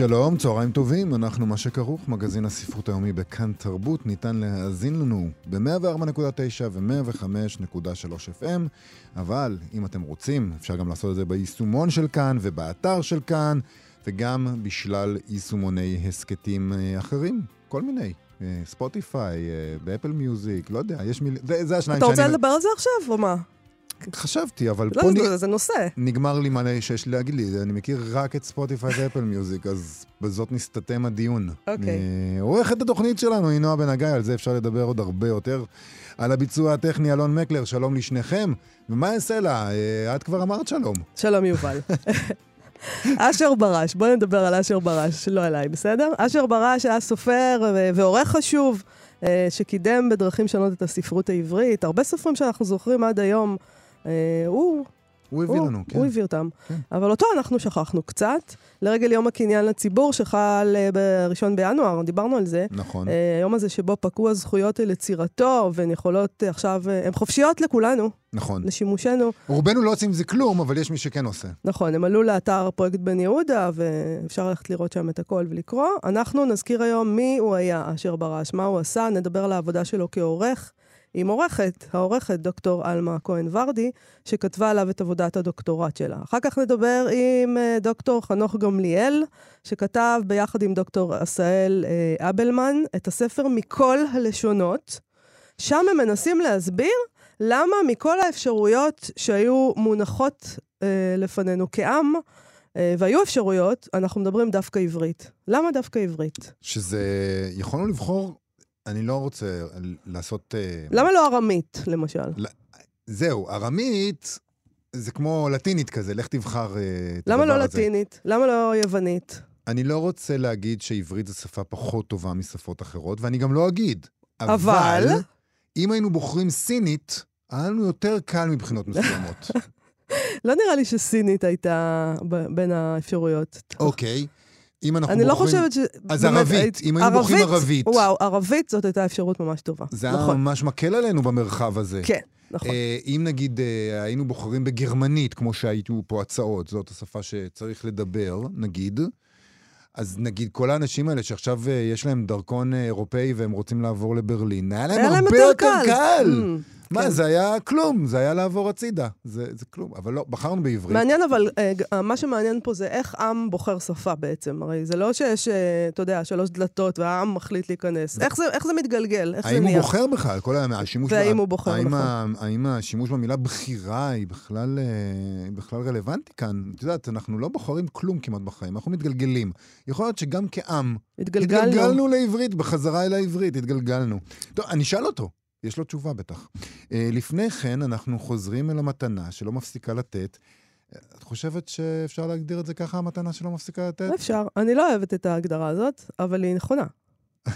שלום, צהריים טובים, אנחנו מה שכרוך, מגזין הספרות היומי בכאן תרבות, ניתן להאזין לנו ב-104.9 ו-105.3 FM, אבל אם אתם רוצים, אפשר גם לעשות את זה ביישומון של כאן ובאתר של כאן, וגם בשלל יישומוני הסכתים אה, אחרים, כל מיני. ספוטיפיי, באפל מיוזיק, לא יודע, יש מיל... זה, זה השניים שאני... אתה רוצה לדבר על זה עכשיו, או מה? חשבתי, אבל לא, פה זה, נ... זה נושא. נגמר לי מה שיש לי להגיד, אני מכיר רק את ספוטיפיי ואפל מיוזיק, אז בזאת נסתתם הדיון. אוקיי. אה, עורכת התוכנית שלנו היא נועה בן הגיא, על זה אפשר לדבר עוד הרבה יותר. על הביצוע הטכני אלון מקלר, שלום לשניכם. ומה אעשה לה? אה, את כבר אמרת שלום. שלום יובל. אשר ברש, בואו נדבר על אשר ברש, לא עליי, בסדר? אשר ברש היה סופר ועורך חשוב, אה, שקידם בדרכים שונות את הספרות העברית. הרבה סופרים שאנחנו זוכרים עד היום. אה, הוא... הוא הביא לנו, כן. הוא הביא אותם. כן. אבל אותו אנחנו שכחנו קצת. לרגל יום הקניין לציבור, שחל אה, ב-1 בינואר, דיברנו על זה. נכון. אה, היום הזה שבו פקעו הזכויות ליצירתו, והן יכולות עכשיו, הן חופשיות לכולנו. נכון. לשימושנו. רובנו לא עושים עם זה כלום, אבל יש מי שכן עושה. נכון, הם עלו לאתר פרויקט בן יהודה, ואפשר ללכת לראות שם את הכל ולקרוא. אנחנו נזכיר היום מי הוא היה, אשר ברש, מה הוא עשה, נדבר על העבודה שלו כעורך. עם עורכת, העורכת דוקטור עלמה כהן ורדי, שכתבה עליו את עבודת הדוקטורט שלה. אחר כך נדבר עם אה, דוקטור חנוך גמליאל, שכתב ביחד עם דוקטור עשאל אה, אבלמן את הספר מכל הלשונות. שם הם מנסים להסביר למה מכל האפשרויות שהיו מונחות אה, לפנינו כעם, אה, והיו אפשרויות, אנחנו מדברים דווקא עברית. למה דווקא עברית? שזה, יכולנו לבחור אני לא רוצה לעשות... אה, למה לא ארמית, למשל? זהו, ארמית זה כמו לטינית כזה, לך תבחר אה, את הדבר הזה. למה לא לטינית? למה לא יוונית? אני לא רוצה להגיד שעברית זו שפה פחות טובה משפות אחרות, ואני גם לא אגיד. אבל... אבל... אם היינו בוחרים סינית, היה לנו יותר קל מבחינות מסוימות. לא נראה לי שסינית הייתה בין האפשרויות. אוקיי. Okay. אם אנחנו אני לא בוחרים... לא חושבת ש... אז ערבית, אם היינו בוחרים ערבית. וואו, ערבית זאת הייתה אפשרות ממש טובה. זה היה נכון. ממש מקל עלינו במרחב הזה. כן, נכון. אה, אם נגיד אה, היינו בוחרים בגרמנית, כמו שהיו פה הצעות, זאת השפה שצריך לדבר, נגיד, אז נגיד כל האנשים האלה שעכשיו אה, יש להם דרכון אה, אירופאי והם רוצים לעבור לברלין, היה להם הרבה יותר קל. Mm. מה, כן. זה היה כלום, זה היה לעבור הצידה. זה, זה כלום, אבל לא, בחרנו בעברית. מעניין, אבל uh, מה שמעניין פה זה איך עם בוחר שפה בעצם. הרי זה לא שיש, uh, אתה יודע, שלוש דלתות והעם מחליט להיכנס. איך זה, איך זה מתגלגל? איך זה נהיה? האם הוא בוחר בכלל? כל השימוש... והאם הוא בוחר, האם, נכון. האם השימוש במילה בחירה היא בכלל, היא בכלל רלוונטי כאן? את יודעת, אנחנו לא בוחרים כלום כמעט בחיים, אנחנו מתגלגלים. יכול להיות שגם כעם, התגלגלנו. התגלגלנו לעברית, בחזרה אל העברית, התגלגלנו. טוב, אני אשאל אותו. יש לו תשובה בטח. Uh, לפני כן, אנחנו חוזרים אל המתנה שלא מפסיקה לתת. את חושבת שאפשר להגדיר את זה ככה, המתנה שלא מפסיקה לתת? אפשר. אני לא אוהבת את ההגדרה הזאת, אבל היא נכונה.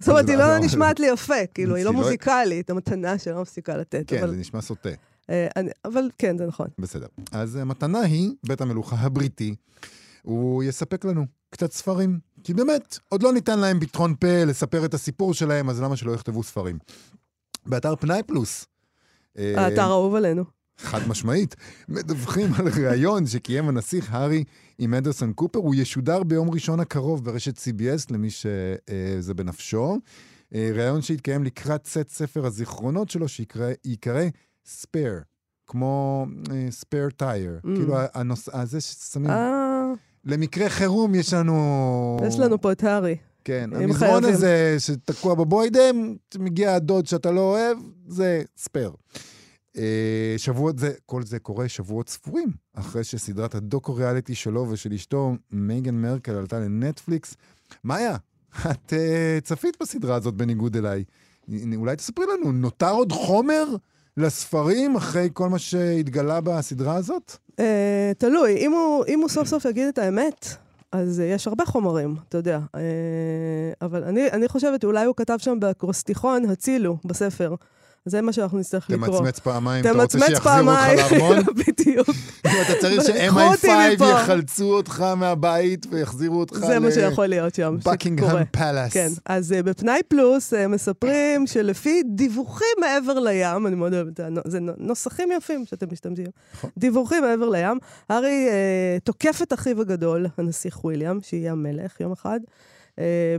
זאת אומרת, היא לא נשמעת לי יפה, כאילו, היא לא, לא מוזיקלית, המתנה שלא מפסיקה לתת. כן, זה נשמע סוטה. אה, אבל כן, זה נכון. בסדר. אז המתנה היא, בית המלוכה הבריטי, הוא יספק לנו קצת ספרים. כי באמת, עוד לא ניתן להם ביטחון פה לספר את הסיפור שלהם, אז למה שלא יכתבו ספרים? באתר פנאי פלוס. האתר האהוב עלינו. חד משמעית. מדווחים על ראיון שקיים הנסיך הארי עם אנדרסון קופר. הוא ישודר ביום ראשון הקרוב ברשת CBS, למי שזה בנפשו. אה, ראיון שהתקיים לקראת צאת ספר הזיכרונות שלו, שיקרא Spare, כמו spare tire. Mm. כאילו הנושא הזה ששמים... אה. למקרה חירום יש לנו... יש לנו פה את הארי. כן, המזרון הזה שתקוע בבוידם, מגיע הדוד שאתה לא אוהב, זה spare. אה, שבועות זה, כל זה קורה שבועות ספורים, אחרי שסדרת הדוקו-ריאליטי שלו ושל אשתו, מייגן מרקל, עלתה לנטפליקס. מאיה, את uh, צפית בסדרה הזאת בניגוד אליי. אולי תספרי לנו, נותר עוד חומר לספרים אחרי כל מה שהתגלה בסדרה הזאת? Uh, תלוי, אם הוא סוף סוף יגיד את האמת, אז אה, יש הרבה חומרים, אתה יודע. אה, אבל אני, אני חושבת, אולי הוא כתב שם באקרוסטיכון, הצילו, בספר. זה מה שאנחנו נצטרך לקרוא. תמצמץ פעמיים, אתה רוצה שיחזירו אותך לארמון? בדיוק. אתה צריך קחו אותי ש-MI5 מפה. יחלצו אותך מהבית ויחזירו אותך זה מה שיכול להיות שם. בקינגהם פלאס. כן, אז uh, בפנאי פלוס uh, מספרים שלפי דיווחים מעבר לים, אני מאוד אוהבת, זה נו- נוסחים יפים שאתם משתמשים, נכון. דיווחים מעבר לים, הארי uh, תוקף את אחיו הגדול, הנסיך וויליאם, שיהיה המלך יום אחד,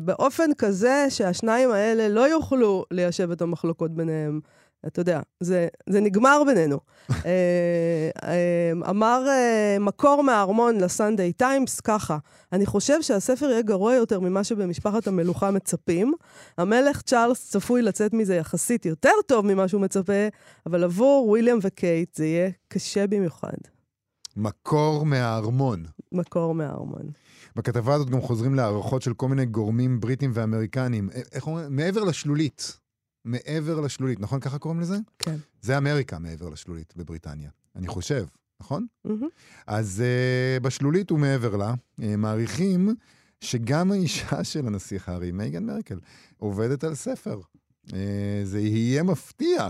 באופן כזה שהשניים האלה לא יוכלו ליישב את המחלוקות ביניהם. אתה יודע, זה, זה נגמר בינינו. אה, אה, אמר אה, מקור מהארמון לסנדיי טיימס ככה, אני חושב שהספר יהיה גרוע יותר ממה שבמשפחת המלוכה מצפים. המלך צ'ארלס צפוי לצאת מזה יחסית יותר טוב ממה שהוא מצפה, אבל עבור וויליאם וקייט זה יהיה קשה במיוחד. מקור מהארמון. מקור מהארמון. בכתבה הזאת גם חוזרים להערכות של כל מיני גורמים בריטים ואמריקנים. א- איך אומרים? מעבר לשלולית. מעבר לשלולית, נכון ככה קוראים לזה? כן. זה אמריקה מעבר לשלולית בבריטניה. אני חושב, נכון? מהמם. אז uh, בשלולית ומעבר לה, uh, מעריכים שגם האישה של הנסיך הארי, מייגן מרקל, עובדת על ספר. Uh, זה יהיה מפתיע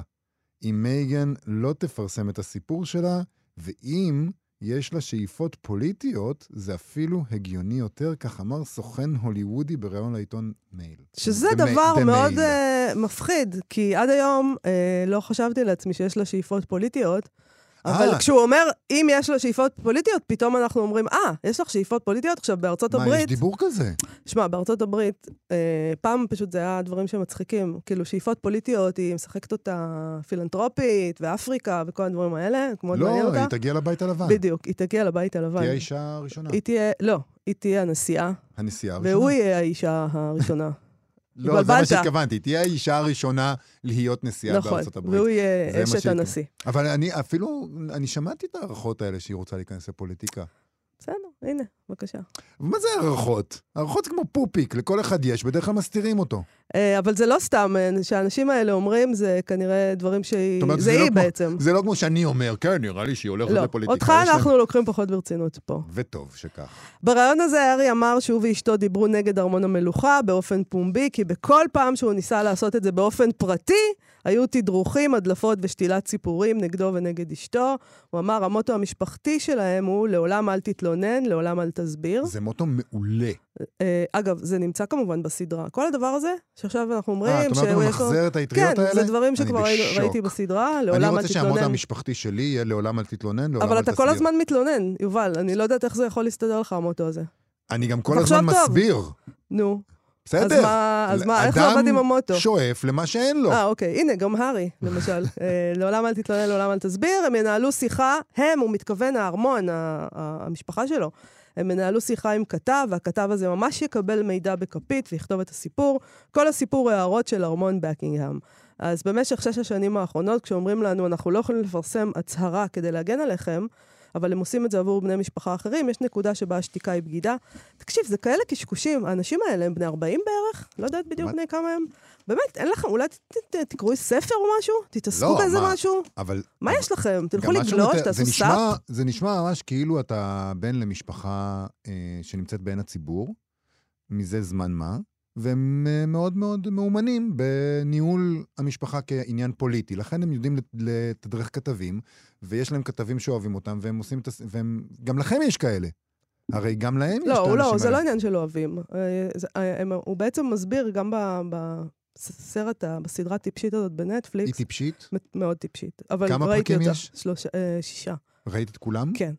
אם מייגן לא תפרסם את הסיפור שלה, ואם יש לה שאיפות פוליטיות, זה אפילו הגיוני יותר, כך אמר סוכן הוליוודי בריאיון לעיתון מייל. שזה The Ma- דבר The מאוד uh, מפחיד, כי עד היום uh, לא חשבתי לעצמי שיש לה שאיפות פוליטיות, אבל אה. כשהוא אומר, אם יש לה שאיפות פוליטיות, פתאום אנחנו אומרים, אה, יש לך שאיפות פוליטיות? עכשיו, בארצות מה, יש הברית... דיבור כזה? שמע, בארצות הברית, אה, פעם פשוט זה היה דברים שמצחיקים. כאילו, שאיפות פוליטיות, היא משחקת אותה פילנטרופית, ואפריקה, וכל הדברים האלה, כמו לא, מעניין אותה. היא תגיע לבית הלבן. בדיוק, היא תגיע לבית הלבן. תהיה האישה הראשונה. היא תהיה, לא, היא תהיה הנשיאה, הנשיאה הראשונה. והוא יהיה האישה הראשונה. לא, זה מה. שהתכוונתי. תהיה האישה הראשונה להיות נשיאה נכון, בארצות הברית. והוא זה יהיה אשת. הנשיא. אבל אני אפילו, אני שמעתי את ההערכות האלה שהיא רוצה להיכנס לפוליטיקה. בסדר, הנה, בבקשה. מה זה הערכות? הערכות זה כמו פופיק, לכל אחד יש, בדרך כלל מסתירים אותו. אה, אבל זה לא סתם, אה, שהאנשים האלה אומרים, זה כנראה דברים שהיא... זאת אומרת, זה זה לא היא כמו- בעצם. זה לא כמו שאני אומר, כן, נראה לי שהיא הולכת לא, לפוליטיקה. אותך אנחנו לוקחים פחות ברצינות פה. וטוב שכך. בריאיון הזה הארי אמר שהוא ואשתו דיברו נגד ארמון המלוכה באופן פומבי, כי בכל פעם שהוא ניסה לעשות את זה באופן פרטי, היו תדרוכים, הדלפות ושתילת ציפורים נגדו ונגד אשתו. הוא אמר, המוטו המשפחתי שלהם הוא לעולם אל תתלונן, לעולם אל תסביר. זה מוטו מעולה. אה, אגב, זה נמצא כמובן בסדרה. כל הדבר הזה, שעכשיו אנחנו אומרים, אה, את אומרת, הוא שיש לו- מחזר את האטריות כן, האלה? זה דברים אני שכבר. ראיתי בסדרה, אני לעולם אל רוצה שהמוטו תתלונן. המשפחתי שלי יהיה לעולם אל תתלונן, לעולם אבל אל אתה תסביר. כל הזמן מתלונן, יובל, אני לא יודעת איך זה יכול להסתדר לך, המוטו הזה. אני גם כל הזמן. מסביר. נו, בסדר. אז מה, אז מה, איך עובד עם המוטו? אדם שואף למה שאין לו. אה, אוקיי. הנה, גם הארי, למשל. אה, לעולם אל תתלונן, לעולם אל תסביר. הם ינהלו שיחה, הם, הוא מתכוון, הארמון, ה- ה- המשפחה שלו. הם ינהלו שיחה עם כתב, והכתב הזה ממש יקבל מידע בכפית ויכתוב את הסיפור. כל הסיפור הערות של ארמון בקינגהם. אז במשך שש השנים האחרונות, כשאומרים לנו, אנחנו לא יכולים לפרסם הצהרה כדי להגן עליכם, אבל הם עושים את זה עבור בני משפחה אחרים, יש נקודה שבה השתיקה היא בגידה. תקשיב, זה כאלה קשקושים. האנשים האלה הם בני 40 בערך? לא יודעת בדיוק? בני כמה הם. באמת, אין לכם, אולי תקראו ספר או משהו? תתעסקו לא, באיזה מה? משהו? אבל... מה יש לכם? תלכו לגלוש, תעשו סאפ? זה נשמע ממש כאילו אתה בן למשפחה אה, שנמצאת בעין הציבור, מזה זמן מה, והם אה, מאוד מאוד מאומנים בניהול המשפחה כעניין פוליטי. לכן הם יודעים לת- לתדרך כתבים, ויש להם כתבים שאוהבים אותם, והם עושים את הס... והם... גם לכם יש כאלה. הרי גם להם יש את לא, האנשים האלה. לא, זה לא עניין של אוהבים. אה, אה, הוא בעצם מסביר גם ב- בסרט, בסדרה הטיפשית הזאת היא בנטפליקס, טיפשית? מ- מאוד טיפשית. אבל כמה פרקים אותה. יש? שלושה, שישה, ראית את כולם? כן.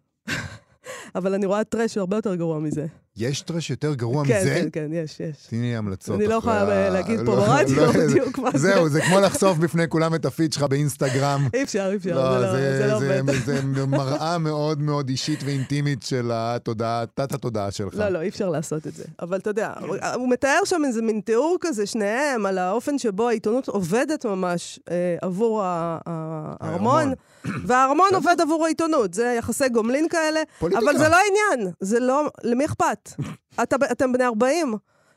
אבל אני רואה טרש הרבה יותר גרוע מזה. יש טרש יותר גרוע כן, מזה? כן, כן, יש, יש. תני לי המלצות. אני לא יכולה להגיד פה לא- ברדיו לא- בדיוק מה זה. זהו, זה כמו לחשוף בפני כולם את הפיד שלך באינסטגרם. אי אפשר, אי אפשר, לא, זה לא- זה, זה לא זה, עובד. זה מראה מאוד מאוד אישית ואינטימית של התודעה, תת-התודעה שלך. לא, לא, אי אפשר לעשות את זה. אבל אתה יודע, הוא מתאר שם איזה מין תיאור כזה, שניהם, על האופן שבו העיתונות עובדת ממש אה, עבור הארמון. והארמון עובד עבור העיתונות. זה יחסי גומלין כאלה, פוליטיקה. אבל זה לא העניין. זה לא, למי אכפת? אתה, אתם בני 40.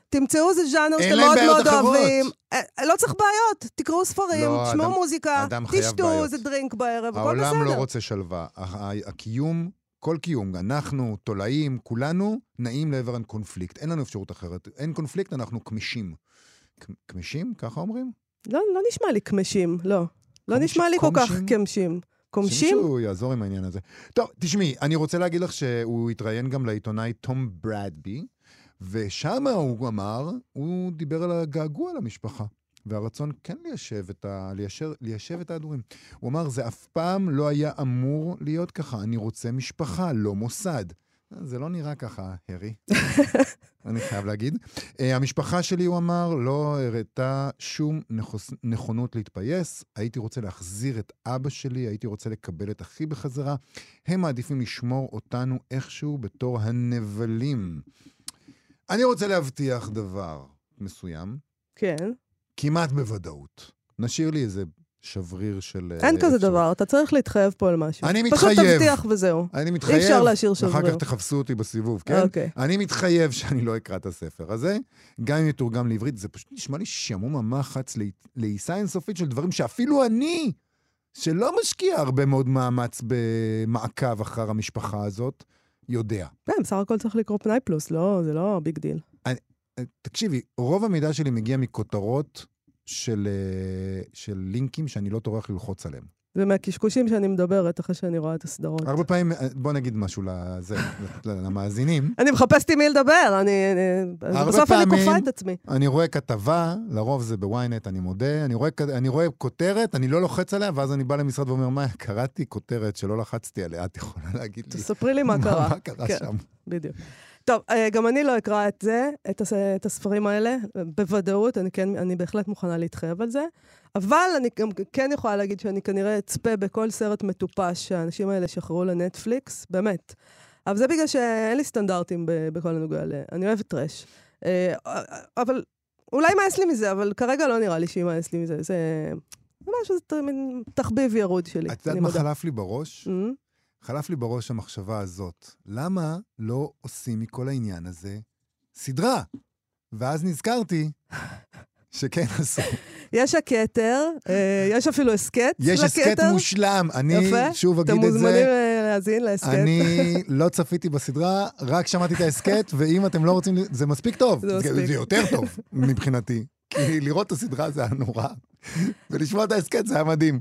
תמצאו איזה ז'אנר שאתם מאוד מאוד אחרות. אוהבים. אה, לא צריך בעיות, תקראו ספרים, לא, תשמעו מוזיקה, תשתו. איזה דרינק בערב, הכל בסדר. העולם לא רוצה שלווה. הקיום כל קיום, אנחנו, תולעים, כולנו נעים לעבר הקונפליקט. אין לנו אפשרות אחרת. אין קונפליקט, אנחנו כמישים. כמישים? ככה אומרים? לא, לא נשמע לי כמשים, לא. לא נשמע לי כל כך? כמשים. קומשים? שמישהו יעזור עם העניין הזה. טוב, תשמעי, אני רוצה להגיד לך שהוא התראיין גם לעיתונאי תום ברדבי, ושם הוא אמר, הוא דיבר על הגעגוע למשפחה. והרצון כן ליישב את, ה... ליישר... ליישב את ההדורים. הוא אמר, זה אף פעם לא היה אמור להיות ככה, אני רוצה משפחה, לא מוסד. זה לא נראה ככה, הארי. אני חייב להגיד. Uh, המשפחה שלי, הוא אמר, לא הראתה שום נכוס... נכונות להתפייס. הייתי רוצה להחזיר את אבא שלי, הייתי רוצה לקבל את אחי בחזרה. הם מעדיפים לשמור אותנו איכשהו בתור הנבלים. אני רוצה להבטיח דבר מסוים, כן. כמעט בוודאות. נשאיר לי איזה שבריר של... אה, אין כזה. דבר, אתה צריך להתחייב פה על משהו. אני פשוט מתחייב. תבטיח וזהו. אני מתחייב, אפשר להשאיר שבריר. כך תחפשו אותי בסיבוב, כן? אוקיי. אני מתחייב שאני לא אקרא את הספר הזה, גם אם יתורגם לעברית, זה פשוט נשמע לי שעמום המחץ לעי- לעיסה אינסופית של דברים שאפילו אני, שלא משקיע הרבה מאוד מאמץ במעקב אחר המשפחה הזאת, יודע. כן, בסך הכל צריך לקרוא פנאי פלוס, לא, זה לא big deal. אה, תקשיבי, רוב המידע שלי מגיע מכותרות של, אה, של לינקים שאני לא טורח ללחוץ עליהם. זה מהקשקושים שאני מדברת אחרי שאני רואה את הסדרות. הרבה פעמים, אה, בוא נגיד משהו לזה, למאזינים. אני מחפשת עם מי לדבר, אני... אני- הרבה בסוף אני פעמים- כופה את עצמי. אני רואה כתבה, לרוב זה בוויינט, אני מודה, אני רואה, אני רואה כותרת, אני לא לוחץ עליה, ואז אני בא למשרד ואומר, מה, קראתי כותרת שלא לחצתי עליה, את יכולה להגיד לי תספרי לי מה קרה. מה קרה כן. שם? בדיוק. טוב, אה, גם אני לא אקרא את זה, את, הס, את הספרים האלה, בוודאות, אני, כן, אני בהחלט מוכנה להתחייב על זה, אבל אני גם כן יכולה להגיד שאני כנראה אצפה בכל סרט מטופש שהאנשים האלה שחררו לנטפליקס, באמת. אבל זה בגלל שאין לי סטנדרטים ב, בכל הנוגע ל... אני אוהבת trash. אה, אבל אולי יימאס לי מזה, אבל כרגע לא נראה לי שיימאס לי מזה. זה משהו, זה מין תחביב ירוד שלי, את יודעת מה. חלף לי בראש? Mm, חלף לי בראש המחשבה הזאת. למה לא עושים מכל העניין הזה סדרה? ואז נזכרתי שכן עשו. יש הכתר, אה, יש אפילו הסכת יש הסכת לכתר. מושלם. אני יפה. שוב אתם אגיד את מוזמנים זה. אה, להאזין להסכת. אני לא צפיתי בסדרה, רק שמעתי את ההסכת, ואם אתם לא רוצים, זה מספיק טוב. זה מספיק. זה יותר טוב מבחינתי. כי לראות את הסדרה זה היה נורא, ולשמוע את ההסכת זה היה מדהים.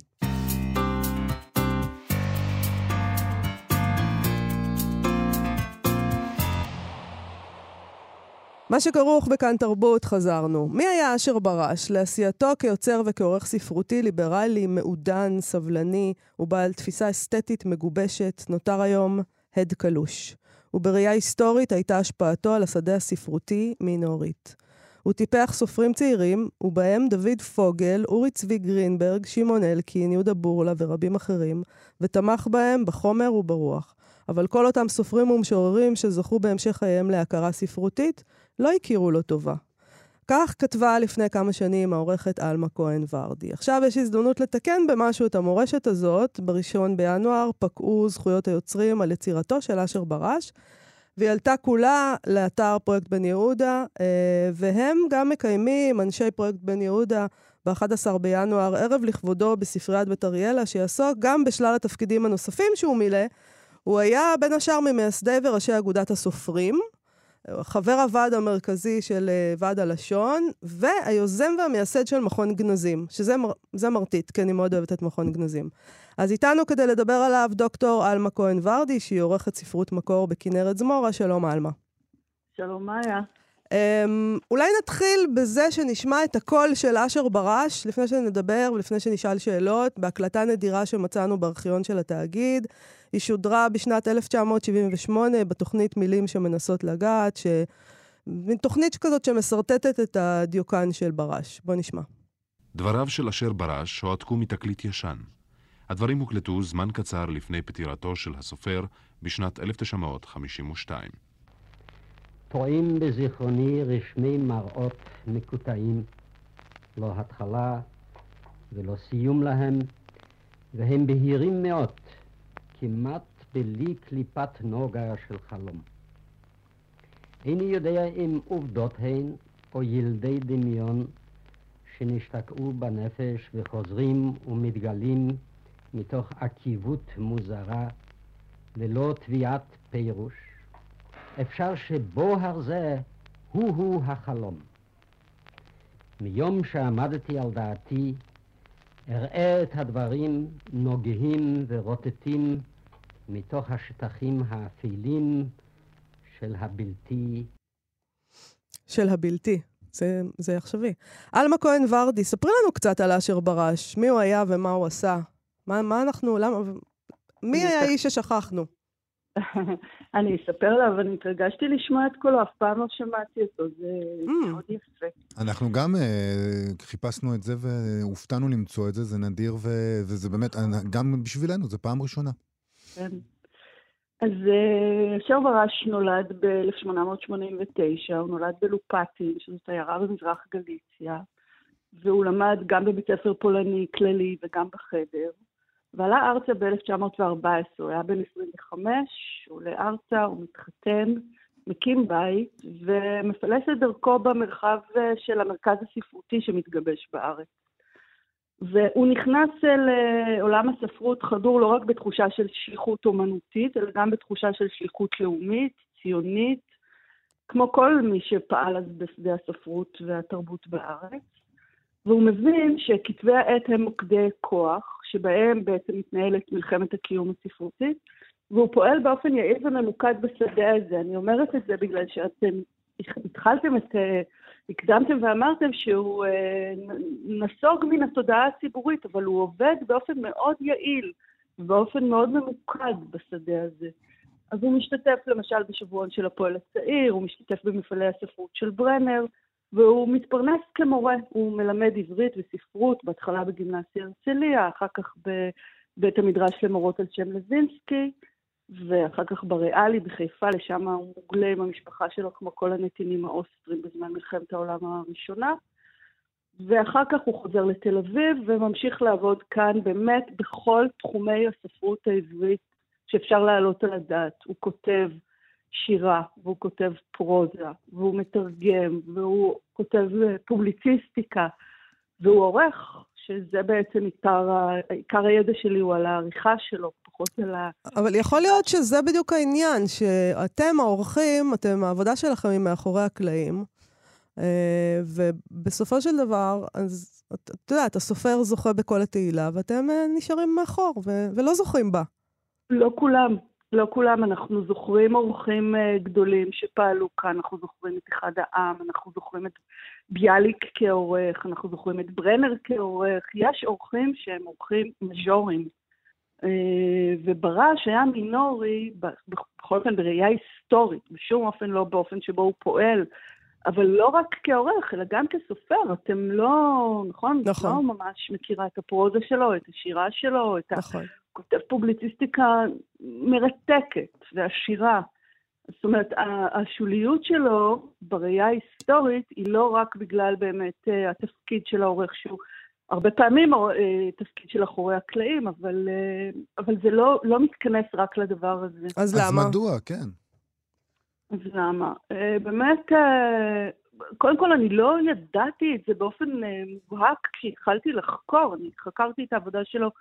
מה שכרוך בכאן תרבות, חזרנו. מי היה אשר ברש? לעשייתו כיוצר וכעורך ספרותי ליברלי, מעודן, סבלני ובעל תפיסה אסתטית מגובשת, נותר היום הד קלוש. ובראייה היסטורית הייתה השפעתו על השדה הספרותי מינורית. הוא טיפח סופרים צעירים, ובהם דוד פוגל, אורי צבי גרינברג, שמעון אלקין, יהודה בורלה ורבים אחרים, ותמך בהם בחומר וברוח. אבל כל אותם סופרים ומשוררים שזכו בהמשך חייהם להכרה ספרותית, לא הכירו לו טובה. כך כתבה לפני כמה שנים העורכת עלמה כהן ורדי. עכשיו יש הזדמנות לתקן במשהו את המורשת הזאת. בראשון בינואר פקעו זכויות היוצרים על יצירתו של אשר ברש, והיא עלתה כולה לאתר פרויקט בן יהודה, אה, והם גם מקיימים, אנשי פרויקט בן יהודה, ב-11 בינואר, ערב לכבודו בספריית בית אריאלה, שיעסוק גם בשלל התפקידים הנוספים שהוא מילא. הוא היה בין השאר ממייסדי וראשי אגודת הסופרים, חבר הוועד המרכזי של אה, ועד הלשון, והיוזם והמייסד של מכון גנזים, שזה מר, מרטיט, כי אני מאוד אוהבת את מכון גנזים. אז איתנו כדי לדבר עליו דוקטור עלמה כהן ורדי, שהיא עורכת ספרות מקור בכנרת זמורה. שלום עלמה. שלום, מאיה. Um, אולי נתחיל בזה שנשמע את הקול של אשר ברש, לפני שנדבר ולפני שנשאל שאלות, בהקלטה נדירה שמצאנו בארכיון של התאגיד. היא שודרה בשנת 1978 בתוכנית מילים שמנסות לגעת, ש... תוכנית כזאת שמסרטטת את הדיוקן של ברש. בוא נשמע. דבריו של אשר ברש הועתקו מתקליט ישן. הדברים הוקלטו זמן קצר לפני פטירתו של הסופר בשנת 1952. טועים בזיכרוני רשמי מראות מקוטעים, לא התחלה ולא סיום להם, והם בהירים מאוד, כמעט בלי קליפת נוגה של חלום. איני יודע אם עובדות הן או ילדי דמיון שנשתקעו בנפש וחוזרים ומתגלים מתוך עקיבות מוזרה ולא תביעת פירוש, אפשר שבוהר זה הוא-הוא החלום. מיום שעמדתי על דעתי, אראה את הדברים נוגעים ורוטטים מתוך השטחים האפלים של הבלתי. של הבלתי. זה, זה עכשווי. עלמה כהן ורדי, ספרי לנו קצת על אשר ברש, מי הוא היה ומה הוא עשה. מה, מה אנחנו, למה, מי היה האיש ששכחנו? אני אספר לה, אבל התרגשתי לשמוע את קולו, אף פעם לא שמעתי אותו, זה mm. מאוד יפה. אנחנו גם uh, חיפשנו את זה והופתענו למצוא את זה, זה נדיר, ו- וזה באמת, גם בשבילנו, זו פעם ראשונה. כן. אז אשר ברש נולד ב-1889, הוא נולד בלופטין, שזו עיירה במזרח גליציה, והוא למד גם בבית ספר פולני כללי וגם בחדר. ועלה ארצה ב-1914, הוא היה בן 25, הוא עולה ארצה, הוא מתחתן, מקים בית ומפלס את דרכו במרחב אה, של המרכז הספרותי שמתגבש בארץ. והוא נכנס אל אה, עולם הספרות חדור לא רק בתחושה של שליחות אומנותית, אלא גם בתחושה של שליחות לאומית, ציונית, כמו כל מי שפעל אז בשדה הספרות והתרבות בארץ. והוא מבין שכתבי העת הם מוקדי כוח, שבהם בעצם מתנהלת מלחמת הקיום הספרותית, והוא פועל באופן יעיל וממוקד בשדה הזה. אני אומרת את זה בגלל שאתם התחלתם את, אה, הקדמתם ואמרתם שהוא אה, נסוג מן התודעה הציבורית, אבל הוא עובד באופן מאוד יעיל, ובאופן מאוד ממוקד בשדה הזה. אז הוא משתתף למשל בשבועון של הפועל הצעיר, הוא משתתף במפעלי הספרות של ברנר, והוא מתפרנס כמורה, הוא מלמד עברית וספרות, בהתחלה בגימנסיה הרצליה, אחר כך בבית המדרש למורות על שם לוינסקי, ואחר כך בריאלי בחיפה, לשם הוא מוגלה עם המשפחה שלו, כמו כל הנתינים האוסטרים בזמן מלחמת העולם הראשונה. ואחר כך הוא חוזר לתל אביב וממשיך לעבוד כאן באמת בכל תחומי הספרות העברית שאפשר להעלות על הדעת. הוא כותב שירה, והוא כותב פרוזה, והוא מתרגם, והוא כותב אה, פובליציסטיקה, והוא עורך, שזה בעצם עיקר, עיקר הידע שלי הוא על העריכה שלו, פחות על ה... אבל יכול להיות שזה בדיוק העניין, שאתם העורכים, אתם, העבודה שלכם היא מאחורי הקלעים, אה, ובסופו של דבר, אז את יודעת, הסופר זוכה בכל התהילה, ואתם אה, נשארים מאחור ולא זוכים בה. לא כולם. לא כולם, אנחנו זוכרים אורחים uh, גדולים שפעלו כאן, אנחנו זוכרים את אחד העם, אנחנו זוכרים את ביאליק כעורך, אנחנו זוכרים את ברנר כעורך, יש אורחים שהם אורחים מז'ורים. Uh, וברש היה מינורי, בכל אופן בראייה היסטורית, בשום אופן לא באופן שבו הוא פועל, אבל לא רק כעורך, אלא גם כסופר. אתם לא, נכון? נכון. לא ממש מכירה את הפרוזה שלו, את השירה שלו, את נכון. כותב פובליציסטיקה מרתקת ועשירה. זאת אומרת, השוליות שלו בראייה ההיסטורית היא לא רק בגלל באמת אה, התפקיד של העורך, שהוא הרבה פעמים אה, תפקיד של אחורי הקלעים, אבל, אה, אבל זה לא, לא מתכנס רק לדבר הזה. אז, אז למה? אז מדוע, כן. אז למה? באמת, קודם כל, אני לא ידעתי את זה באופן מובהק כשהתחלתי לחקור. אני חקרתי את העבודה שלו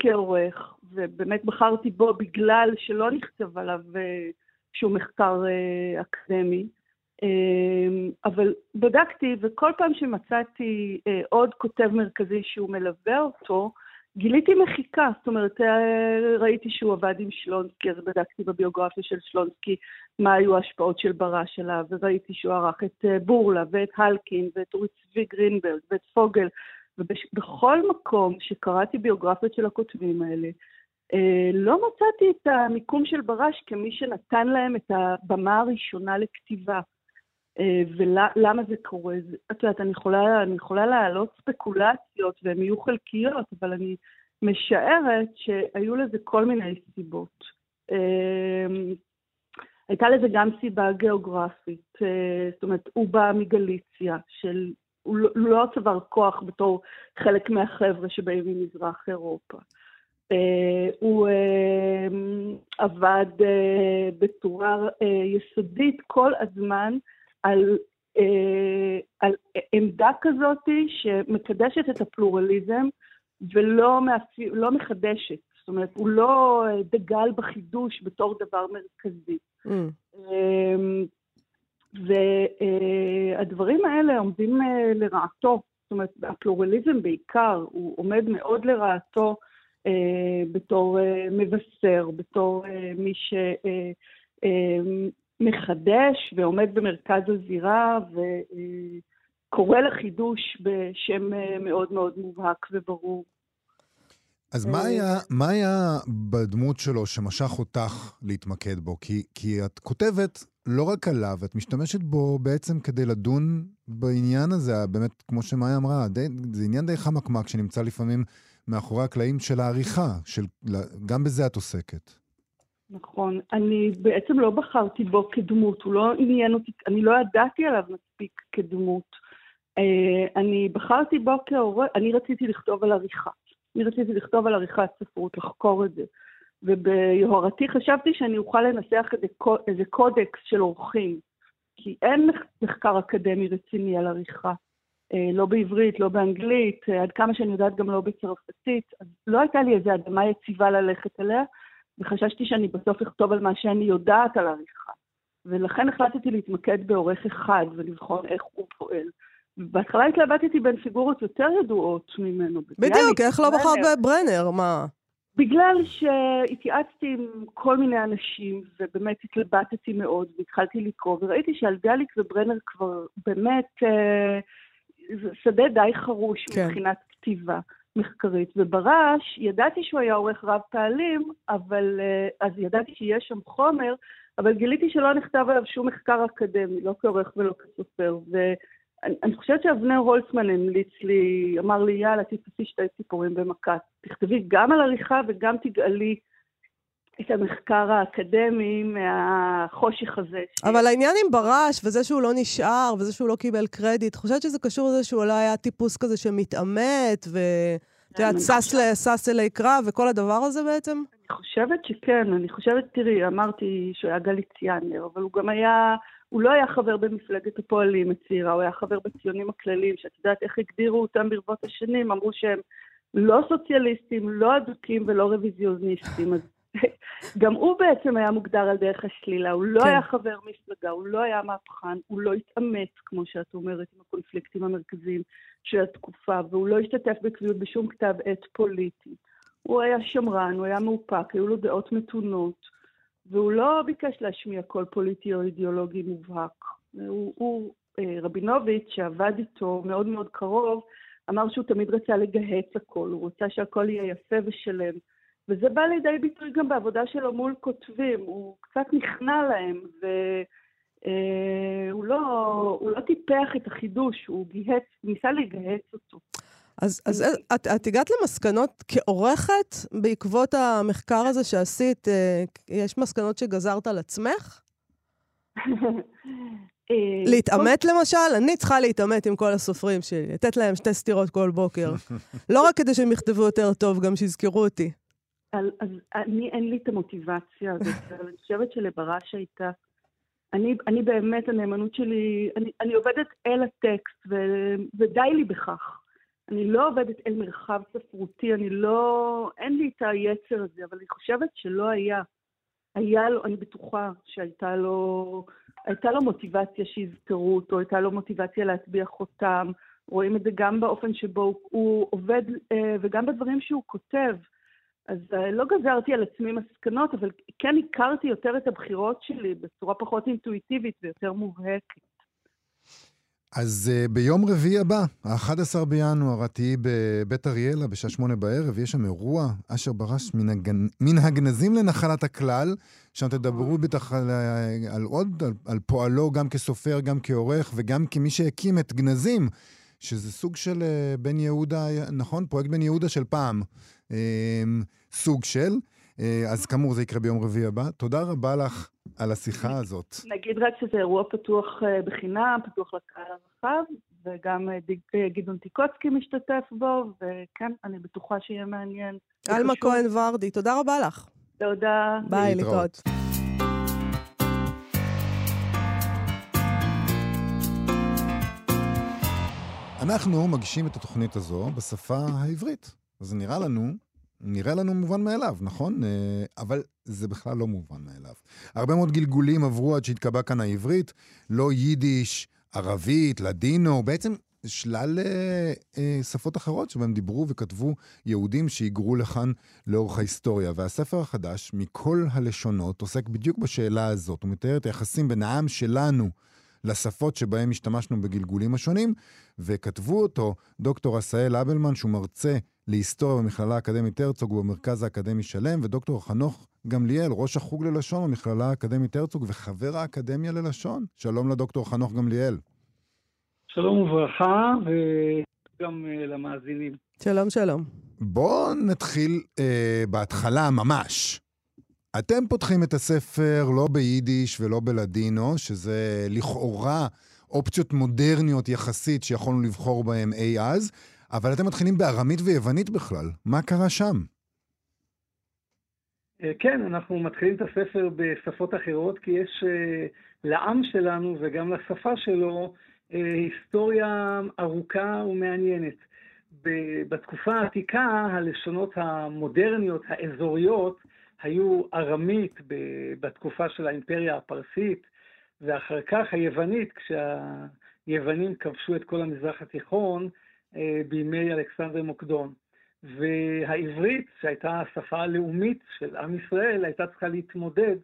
כעורך, ובאמת בחרתי בו בגלל שלא נכתב עליו אה, שום מחקר אה, אקדמי. אה, אבל בדקתי, וכל פעם שמצאתי עוד כותב מרכזי שהוא מלווה אותו, גיליתי מחיקה, זאת אומרת, ראיתי שהוא עבד עם שלונסקי, אז בדקתי בביוגרפיה של שלונסקי מה היו ההשפעות של ברש עליו, וראיתי שהוא ערך את בורלה ואת הלקין ואת אורי צבי גרינברג ואת פוגל, ובכל מקום שקראתי ביוגרפיות של הכותבים האלה, אה, לא מצאתי את המיקום של ברש כמי שנתן להם את הבמה הראשונה לכתיבה. אה, ולמה זה קורה? את יודעת, אני יכולה, אני יכולה להעלות ספקולציות והן יהיו חלקיות, אבל אני משערת שהיו לזה כל מיני סיבות. אה, הייתה לזה גם סיבה גיאוגרפית, זאת אומרת, הוא בא מגליציה של הוא לא, לא צבר כוח בתור חלק מהחבר'ה שבאים ממזרח אירופה. Uh, הוא uh, עבד uh, בצורה יסודית כל הזמן על, uh, על עמדה כזאת שמקדשת את הפלורליזם ולא מאפי, לא מחדשת. זאת אומרת, הוא לא אה, דגל בחידוש בתור דבר מרכזי. Mm. אמ, והדברים האלה עומדים אה, לרעתו, זאת אומרת, הפלורליזם בעיקר, הוא עומד מאוד לרעתו אה, בתור אה, מבשר, בתור אה, מי שמחדש אה, ועומד במרכז הזירה וקורא לחידוש בשם אה, מאוד מאוד מובהק וברור. אז מה אה, היה, מה היה בדמות שלו שמשך אותך להתמקד בו? כי, כי את כותבת לא רק עליו, את משתמשת בו בעצם כדי לדון בעניין הזה, באמת, כמו שמאיה אמרה, די, זה עניין די חמקמק שנמצא לפעמים מאחורי הקלעים של העריכה, של, גם בזה את עוסקת. נכון. אני בעצם לא בחרתי בו כדמות, הוא לא עניין אותי, אני לא ידעתי עליו מספיק כדמות. אה, אני בחרתי בו כהורה, אני רציתי לכתוב על עריכה. אני רציתי לכתוב על עריכת ספרות, לחקור את זה. וביוהרתי חשבתי שאני אוכל לנסח איזה קודקס של אורחים, כי אין מחקר אקדמי רציני על עריכה. אה, לא בעברית, לא באנגלית, אה, עד כמה שאני יודעת גם לא בצרפתית, אז לא הייתה לי איזו אדמה יציבה ללכת עליה, וחששתי שאני בסוף אכתוב על מה שאני יודעת על עריכה. ולכן החלטתי להתמקד בעורך אחד ולבחון איך הוא פועל. בהתחלה התלבטתי בין פיגורות יותר ידועות ממנו. בדיוק, איך לא בחרת בברנר? מה? בגלל שהתייעצתי עם כל מיני אנשים, ובאמת התלבטתי מאוד, והתחלתי לקרוא, וראיתי שעל ביאליק וברנר כבר באמת אה, שדה די חרוש כן. מבחינת כתיבה מחקרית. וברש, ידעתי שהוא היה עורך רב פעלים, אבל אה, אז ידעתי שיש שם חומר, אבל גיליתי שלא נכתב עליו שום מחקר אקדמי, לא כעורך ולא כסופר. ו... אני, אני חושבת שאבנר הולצמן המליץ לי, אמר לי, יאללה, תתפסי שתי ציפורים במכת. תכתבי גם על עריכה וגם תגאלי את המחקר האקדמי מהחושך הזה. אבל ש... העניין עם ברש, וזה שהוא לא נשאר, וזה שהוא לא קיבל קרדיט, חושבת שזה קשור לזה שהוא לא היה טיפוס כזה שמתעמת, ואת יודעת, שש אלי קרב וכל הדבר הזה בעצם? אני חושבת שכן, אני חושבת, תראי, אמרתי שהוא היה גליציאנר, אבל הוא גם היה... הוא לא היה חבר במפלגת הפועלים הצעירה, הוא היה חבר בציונים הכלליים, שאת יודעת איך הגדירו אותם ברבות השנים, אמרו שהם לא סוציאליסטים, לא אדוקים ולא רוויזיוניסטים. אז גם הוא בעצם היה מוגדר על דרך השלילה, הוא לא כן. היה חבר מפלגה, הוא לא היה מהפכן, הוא לא התעמת, כמו שאת אומרת, עם הקונפליקטים המרכזיים של התקופה, והוא לא השתתף בקביעות בשום כתב עת פוליטי. הוא היה שמרן, הוא היה מאופק, היו לו דעות מתונות. והוא לא ביקש להשמיע קול פוליטי או אידיאולוגי מובהק. הוא, הוא אה, רבינוביץ', שעבד איתו מאוד מאוד קרוב, אמר שהוא תמיד רצה לגהץ הכל, הוא רצה שהכל יהיה יפה ושלם. וזה בא לידי ביטוי גם בעבודה שלו מול כותבים, הוא קצת נכנע להם, והוא אה, לא, הוא לא טיפח את החידוש, הוא גיהץ, ניסה לגהץ אותו. אז, אז את, את הגעת למסקנות כעורכת בעקבות המחקר הזה שעשית? אה, יש מסקנות שגזרת על עצמך? אה, להתעמת למשל? אני צריכה להתעמת עם כל הסופרים שלי, לתת להם שתי סטירות כל בוקר. לא רק כדי שהם יכתבו יותר טוב, גם שיזכרו אותי. אז אני, אין לי את המוטיבציה הזאת, אבל אני חושבת שלברש הייתה... אני, אני באמת, הנאמנות שלי, אני, אני עובדת אל הטקסט, ו, ודי לי בכך. אני לא עובדת אל מרחב ספרותי, אני לא... אין לי את היצר הזה, אבל אני חושבת שלא היה. היה לו, אני בטוחה שהייתה לו, הייתה לו מוטיבציה שיזכרו אותו, הייתה לו מוטיבציה להטביע חותם. רואים את זה גם באופן שבו הוא עובד אה, וגם בדברים שהוא כותב. אז אה, לא גזרתי על עצמי מסקנות, אבל כן הכרתי יותר את הבחירות שלי בצורה פחות אינטואיטיבית ויותר מובהקת. אז uh, ביום רביעי הבא, ה-11 בינואר, את תהיי בבית אריאלה בשעה שמונה בערב, יש שם אירוע, אשר ברש מן, הגנ... מן הגנזים לנחלת הכלל, שם תדברו בטח על, על עוד, על, על פועלו גם כסופר, גם כעורך וגם כמי שהקים את גנזים, שזה סוג של בן יהודה, נכון? פרויקט בן יהודה של פעם. סוג של. אה, אז כאמור, זה יקרה ביום רביעי הבא. תודה רבה לך על השיחה הזאת. נגיד רק שזה אירוע פתוח אה, בחינם, פתוח לקהל הרחב, וגם אה, גדעון טיקוצקי משתתף בו, וכן, אני בטוחה שיהיה מעניין. עלמה כהן ורדי, תודה רבה לך. תודה. ביי, להתראות. אנחנו מגישים את התוכנית הזו בשפה העברית. אז נראה לנו נראה לנו מובן מאליו, נכון? אה, אבל זה בכלל לא מובן מאליו. הרבה מאוד גלגולים עברו עד שהתקבע כאן העברית, לא יידיש, ערבית, לדינו, בעצם שלל אה, אה, שפות אחרות שבהם דיברו וכתבו יהודים שהיגרו לכאן לאורך ההיסטוריה. והספר החדש, מכל הלשונות, עוסק בדיוק בשאלה הזאת. הוא מתאר את היחסים בין העם שלנו לשפות שבהם השתמשנו בגלגולים השונים, וכתבו אותו דוקטור עשאל אבלמן, שהוא מרצה להיסטוריה במכללה האקדמית הרצוג ובמרכז האקדמי שלם, ודוקטור חנוך גמליאל, ראש החוג ללשון במכללה האקדמית הרצוג וחבר האקדמיה ללשון. שלום לדוקטור חנוך גמליאל. שלום וברכה, וגם uh, למאזינים. שלום, שלום. בואו נתחיל uh, בהתחלה ממש. אתם פותחים את הספר לא ביידיש ולא בלדינו, שזה לכאורה אופציות מודרניות יחסית שיכולנו לבחור בהן אי אז, אבל אתם מתחילים בארמית ויוונית בכלל. מה קרה שם? אה, כן, אנחנו מתחילים את הספר בשפות אחרות, כי יש לעם שלנו וגם לשפה שלו היסטוריה ארוכה ומעניינת. בתקופה העתיקה, הלשונות המודרניות, האזוריות, היו ארמית בתקופה של האימפריה הפרסית, ואחר כך היוונית, כשהיוונים כבשו את כל המזרח התיכון אה, בימי אלכסנדר מוקדון. והעברית, שהייתה השפה הלאומית של עם ישראל, הייתה צריכה להתמודד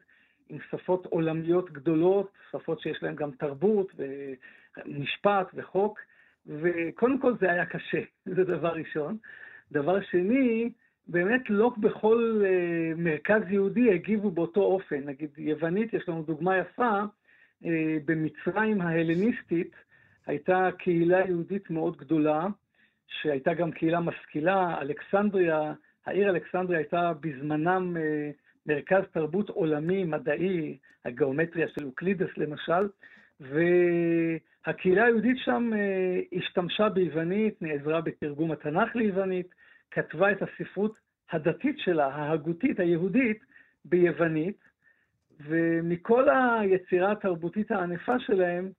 עם שפות עולמיות גדולות, שפות שיש להן גם תרבות ומשפט וחוק, וקודם כל זה היה קשה, זה דבר ראשון. דבר שני, באמת לא בכל uh, מרכז יהודי הגיבו באותו אופן. נגיד, יוונית, יש לנו דוגמה יפה, uh, במצרים ההלניסטית הייתה קהילה יהודית מאוד גדולה, שהייתה גם קהילה משכילה. אלכסנדריה, העיר אלכסנדריה הייתה בזמנם uh, מרכז תרבות עולמי, מדעי, הגיאומטריה של אוקלידס למשל, והקהילה היהודית שם אה, השתמשה ביוונית, נעזרה בתרגום התנ"ך ליוונית, כתבה את הספרות הדתית שלה, ההגותית, היהודית, ביוונית, ומכל היצירה התרבותית הענפה שלהם,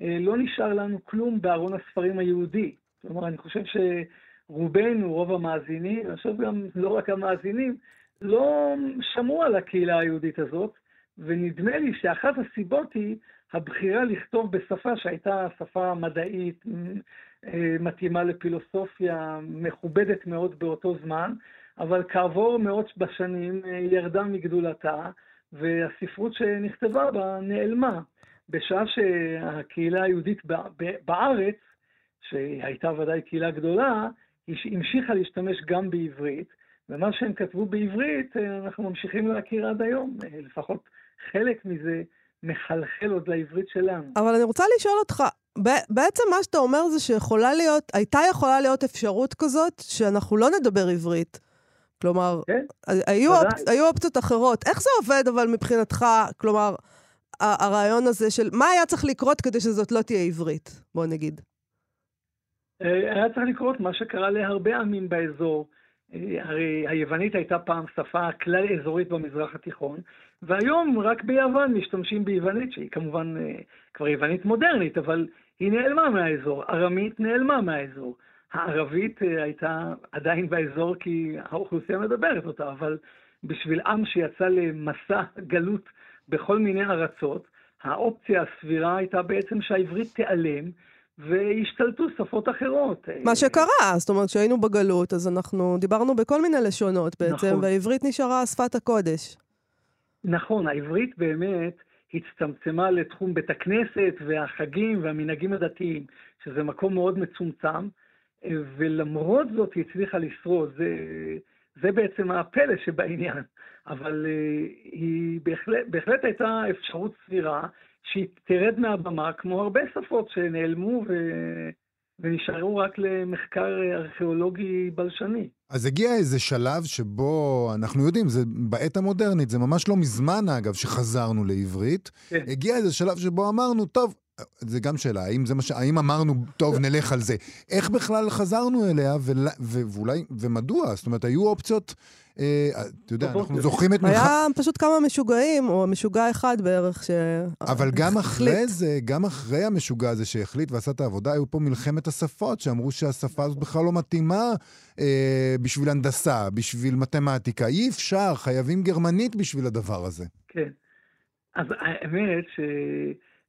אה, לא נשאר לנו כלום בארון הספרים היהודי. כלומר, אני חושב שרובנו, רוב המאזינים, אני חושב גם לא רק המאזינים, לא שמעו על הקהילה היהודית הזאת, ונדמה לי שאחת הסיבות היא הבחירה לכתוב בשפה שהייתה שפה מדעית, מתאימה לפילוסופיה, מכובדת מאוד באותו זמן, אבל כעבור מאות בשנים אה, ירדה מגדולתה, והספרות שנכתבה בה נעלמה. בשעה שהקהילה היהודית בארץ, שהייתה ודאי קהילה גדולה, המשיכה להשתמש גם בעברית, ומה שהם כתבו בעברית, אה, אנחנו ממשיכים להכיר עד היום. אה, לפחות חלק מזה מחלחל עוד לעברית שלנו. אבל אני רוצה לשאול אותך, בעצם מה שאתה אומר זה שיכולה להיות, הייתה יכולה להיות אפשרות כזאת שאנחנו לא נדבר עברית. כלומר, כן, היו, אופ, היו אופציות אחרות. איך זה עובד אבל מבחינתך, כלומר, הרעיון הזה של מה היה צריך לקרות כדי שזאת לא תהיה עברית, בוא נגיד. אה, היה צריך לקרות מה שקרה להרבה עמים באזור. הרי היוונית הייתה פעם שפה כלל אזורית במזרח התיכון, והיום רק ביוון משתמשים ביוונית, שהיא כמובן אה, כבר יוונית מודרנית, אבל היא נעלמה מהאזור. ארמית נעלמה מהאזור. הערבית אה, הייתה עדיין באזור כי האוכלוסייה מדברת אותה, אבל בשביל עם שיצא למסע גלות בכל מיני ארצות, האופציה הסבירה הייתה בעצם שהעברית תיעלם, והשתלטו שפות אחרות. מה שקרה, זאת אומרת שהיינו בגלות, אז אנחנו דיברנו בכל מיני לשונות בעצם, נכון. והעברית נשארה שפת הקודש. נכון, העברית באמת הצטמצמה לתחום בית הכנסת והחגים והמנהגים הדתיים, שזה מקום מאוד מצומצם, ולמרות זאת היא הצליחה לשרוד. זה, זה בעצם הפלא שבעניין. אבל uh, היא בהחלט, בהחלט הייתה אפשרות סבירה שהיא תרד מהבמה, כמו הרבה שפות שנעלמו ו... ונשארו רק למחקר ארכיאולוגי בלשני. אז הגיע איזה שלב שבו, אנחנו יודעים, זה בעת המודרנית, זה ממש לא מזמן אגב שחזרנו לעברית, כן. הגיע איזה שלב שבו אמרנו, טוב, זה גם שאלה, האם זה מה ש... האם אמרנו, טוב, נלך על זה? איך בכלל חזרנו אליה, ול... ו... ואולי, ומדוע? זאת אומרת, היו אופציות, אה, אתה יודע, אנחנו זוכרים את מלחמת... היה פשוט כמה משוגעים, או משוגע אחד בערך, ש... אבל גם אחרי זה, גם אחרי המשוגע הזה שהחליט ועשה את העבודה, היו פה מלחמת השפות, שאמרו שהשפה הזאת בכלל לא מתאימה אה, בשביל הנדסה, בשביל מתמטיקה. אי אפשר, חייבים גרמנית בשביל הדבר הזה. כן. אז האמת ש...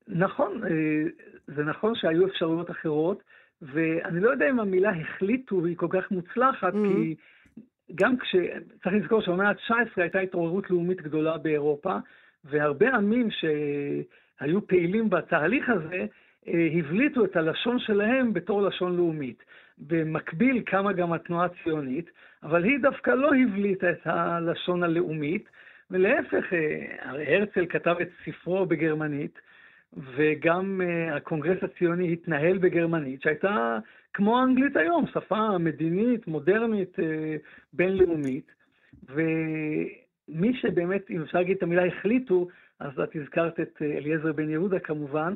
נכון, אה, זה נכון שהיו אפשרויות אחרות, ואני לא יודע אם המילה החליטו היא כל כך מוצלחת, mm-hmm. כי גם כש... צריך לזכור שבמאה ה-19 הייתה התעוררות לאומית גדולה באירופה, והרבה עמים שהיו פעילים בתהליך הזה, אה, הבליטו את הלשון שלהם בתור לשון לאומית. במקביל קמה גם התנועה הציונית, אבל היא דווקא לא הבליטה את הלשון הלאומית, ולהפך, אה, הרי הרצל כתב את ספרו בגרמנית, וגם uh, הקונגרס הציוני התנהל בגרמנית, שהייתה כמו האנגלית היום, שפה מדינית, מודרנית, uh, בינלאומית. ומי שבאמת, אם אפשר להגיד את המילה החליטו, אז את הזכרת את אה, אליעזר בן יהודה כמובן,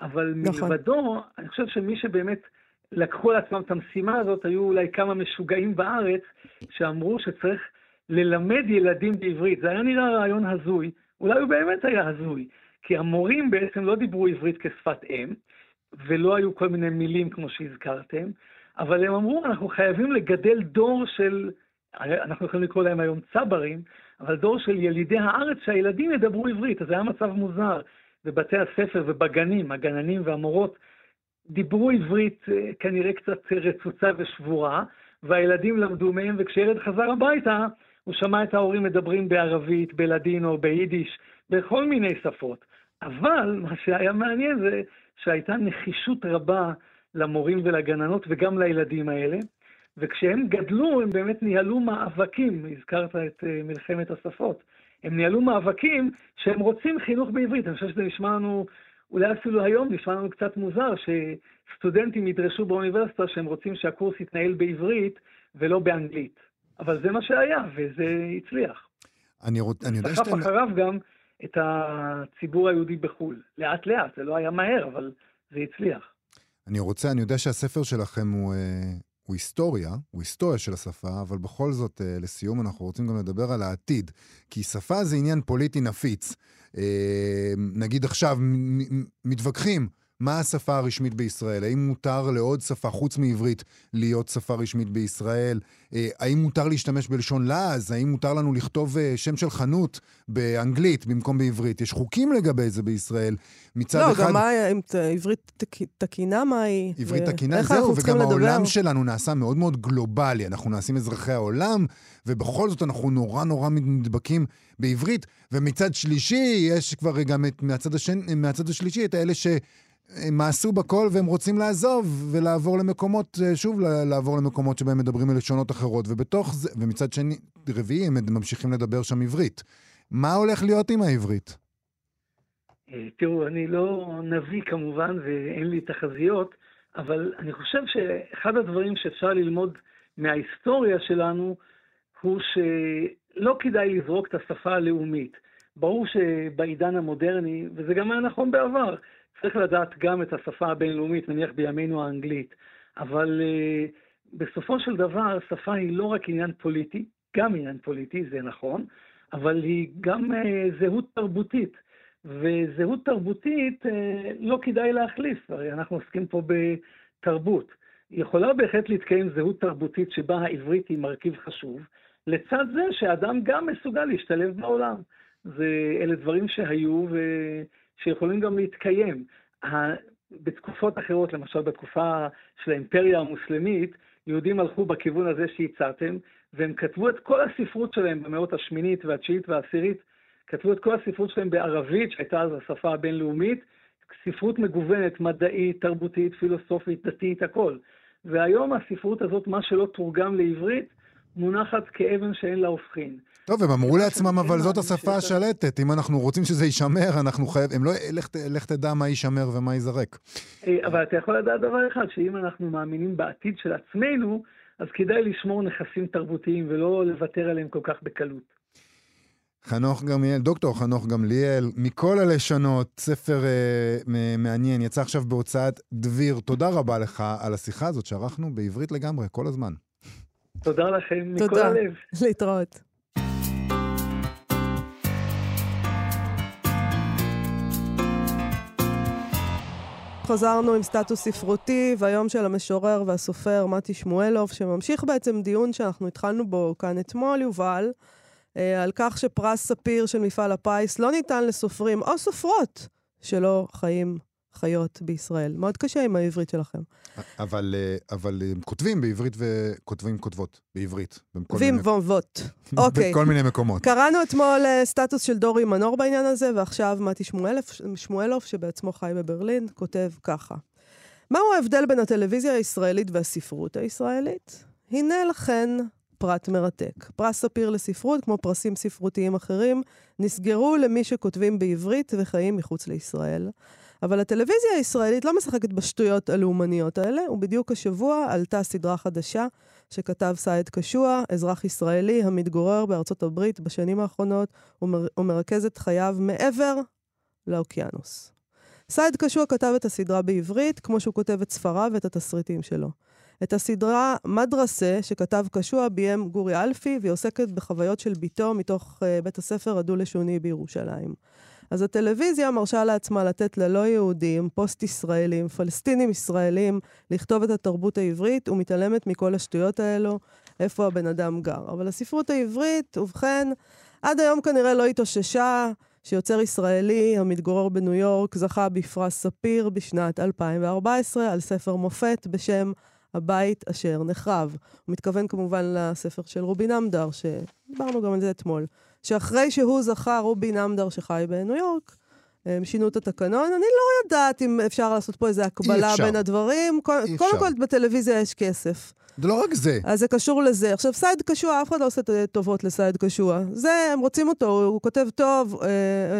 אבל נכון. מלבדו, אני חושב שמי שבאמת לקחו על עצמם את המשימה הזאת, היו אולי כמה משוגעים בארץ, שאמרו שצריך ללמד ילדים בעברית. זה היה נראה רעיון הזוי, אולי הוא באמת היה הזוי. כי המורים בעצם לא דיברו עברית כשפת אם, ולא היו כל מיני מילים כמו שהזכרתם, אבל הם אמרו, אנחנו חייבים לגדל דור של, אנחנו יכולים לקרוא להם היום צברים, אבל דור של ילידי הארץ שהילדים ידברו עברית, אז זה היה מצב מוזר. בבתי הספר ובגנים, הגננים והמורות דיברו עברית אה, כנראה קצת רצוצה ושבורה, והילדים למדו מהם, וכשילד חזר הביתה, הוא שמע את ההורים מדברים בערבית, בלדינו, ביידיש, בכל מיני שפות. אבל מה שהיה מעניין זה שהייתה נחישות רבה למורים ולגננות וגם לילדים האלה, וכשהם גדלו הם באמת ניהלו מאבקים, הזכרת את אה, מלחמת השפות, הם ניהלו מאבקים שהם רוצים חינוך בעברית. אני חושב שזה נשמע לנו, אולי אפילו היום נשמע לנו קצת מוזר, שסטודנטים ידרשו באוניברסיטה שהם רוצים שהקורס יתנהל בעברית ולא באנגלית. אבל זה מה שהיה, וזה הצליח. אני, רוצ... אני יודע שאתם... סחף אחריו גם את הציבור היהודי בחו"ל. לאט לאט, זה לא היה מהר, אבל זה הצליח. אני רוצה, אני יודע שהספר שלכם הוא, אה, הוא היסטוריה, הוא היסטוריה של השפה, אבל בכל זאת, אה, לסיום, אנחנו רוצים גם לדבר על העתיד. כי שפה זה עניין פוליטי נפיץ. אה, נגיד עכשיו, מתווכחים. מה השפה הרשמית בישראל? האם מותר לעוד שפה חוץ מעברית להיות שפה רשמית בישראל? אה, האם מותר להשתמש בלשון לעז? האם מותר לנו לכתוב אה, שם של חנות באנגלית במקום בעברית? יש חוקים לגבי זה בישראל. מצד לא, אחד... לא, גם מה, אם עברית תקינה, מה היא? עברית תקינה, זהו, וגם העולם לדבר? שלנו נעשה מאוד מאוד גלובלי. אנחנו נעשים אזרחי העולם, ובכל זאת אנחנו נורא נורא נדבקים בעברית. ומצד שלישי, יש כבר גם את, מהצד, השני, מהצד השלישי את האלה ש... הם מעשו בכל והם רוצים לעזוב ולעבור למקומות, אה, שוב, לעבור למקומות שבהם מדברים על לשונות אחרות, ובתוך זה, ומצד שני, רביעי, הם ממשיכים לדבר שם עברית. מה הולך להיות עם העברית? אה, תראו, אני לא נביא כמובן, ואין לי תחזיות, אבל אני חושב שאחד הדברים שאפשר ללמוד מההיסטוריה שלנו, הוא שלא כדאי לזרוק את השפה הלאומית. ברור שבעידן המודרני, וזה גם היה נכון בעבר, צריך לדעת גם את השפה הבינלאומית, נניח בימינו האנגלית. אבל uh, בסופו של דבר, שפה היא לא רק עניין פוליטי, גם עניין פוליטי, זה נכון, אבל היא גם uh, זהות תרבותית. וזהות תרבותית uh, לא כדאי להחליף, הרי אנחנו עוסקים פה בתרבות. יכולה בהחלט להתקיים זהות תרבותית שבה העברית היא מרכיב חשוב, לצד זה שאדם גם מסוגל להשתלב בעולם. זה, אלה דברים שהיו, ו... שיכולים גם להתקיים. בתקופות אחרות, למשל בתקופה של האימפריה המוסלמית, יהודים הלכו בכיוון הזה שהצעתם, והם כתבו את כל הספרות שלהם במאות השמינית והתשיעית והעשירית, כתבו את כל הספרות שלהם בערבית, שהייתה אז השפה הבינלאומית, ספרות מגוונת, מדעית, תרבותית, פילוסופית, דתית, הכל. והיום הספרות הזאת, מה שלא תורגם לעברית, מונחת כאבן שאין לה הופכין. טוב, הם אמרו לעצמם, אבל זאת השפה השלטת. אם אנחנו רוצים שזה יישמר, אנחנו חייבים... לא... לך תדע מה יישמר ומה ייזרק. אה, אבל אתה יכול לדעת דבר אחד, שאם אנחנו מאמינים בעתיד של עצמנו, אז כדאי לשמור נכסים תרבותיים ולא לוותר עליהם כל כך בקלות. חנוך גמליאל, דוקטור חנוך גמליאל, מכל הלשונות, ספר אה, מעניין, יצא עכשיו בהוצאת דביר. תודה רבה לך על השיחה הזאת שערכנו בעברית לגמרי, כל הזמן. תודה לכם מכל תודה. הלב. להתראות. חזרנו עם סטטוס ספרותי, והיום של המשורר והסופר מתי שמואלוב, שממשיך בעצם דיון שאנחנו התחלנו בו כאן אתמול, יובל, אה, על כך שפרס ספיר של מפעל הפיס לא ניתן לסופרים או סופרות שלא חיים חיות בישראל. מאוד קשה עם העברית שלכם. אבל, אה, אבל הם כותבים בעברית וכותבים כותבות בעברית. מיני- וומבות. אוקיי. בכל מיני מקומות. קראנו אתמול אה, סטטוס של דורי מנור בעניין הזה, ועכשיו מתי שמואלוף, שמואלוף, שבעצמו חי בברלין, כותב ככה: מהו ההבדל בין הטלוויזיה הישראלית והספרות הישראלית? הנה לכן פרט מרתק. פרס ספיר לספרות, כמו פרסים ספרותיים אחרים, נסגרו למי שכותבים בעברית וחיים מחוץ לישראל. אבל הטלוויזיה הישראלית לא משחקת בשטויות הלאומניות האלה, ובדיוק השבוע עלתה סדרה חדשה שכתב סעד קשוע, אזרח ישראלי המתגורר בארצות הברית בשנים האחרונות ומר, ומרכז את חייו מעבר לאוקיינוס. סעד קשוע כתב את הסדרה בעברית, כמו שהוא כותב את ספריו ואת התסריטים שלו. את הסדרה מדרסה, שכתב קשוע, ביים גורי אלפי, והיא עוסקת בחוויות של ביתו מתוך uh, בית הספר הדו-לשוני בירושלים. אז הטלוויזיה מרשה לעצמה לתת ללא יהודים, פוסט-ישראלים, פלסטינים ישראלים, לכתוב את התרבות העברית ומתעלמת מכל השטויות האלו, איפה הבן אדם גר. אבל הספרות העברית, ובכן, עד היום כנראה לא התאוששה שיוצר ישראלי המתגורר בניו יורק זכה בפרס ספיר בשנת 2014 על ספר מופת בשם הבית אשר נחרב. הוא מתכוון כמובן לספר של רובי נמדר, שדיברנו גם על זה אתמול. שאחרי שהוא זכה, רובי נמדר שחי בניו יורק, הם שינו את התקנון. אני לא יודעת אם אפשר לעשות פה איזו הקבלה. בין הדברים. כל- אי קודם אפשר. כל, בטלוויזיה יש כסף. זה לא רק זה. אז זה קשור לזה. עכשיו, סייד קשוע, אף אחד לא עושה טובות לסייד קשוע. זה, הם רוצים אותו, הוא כותב טוב, אה,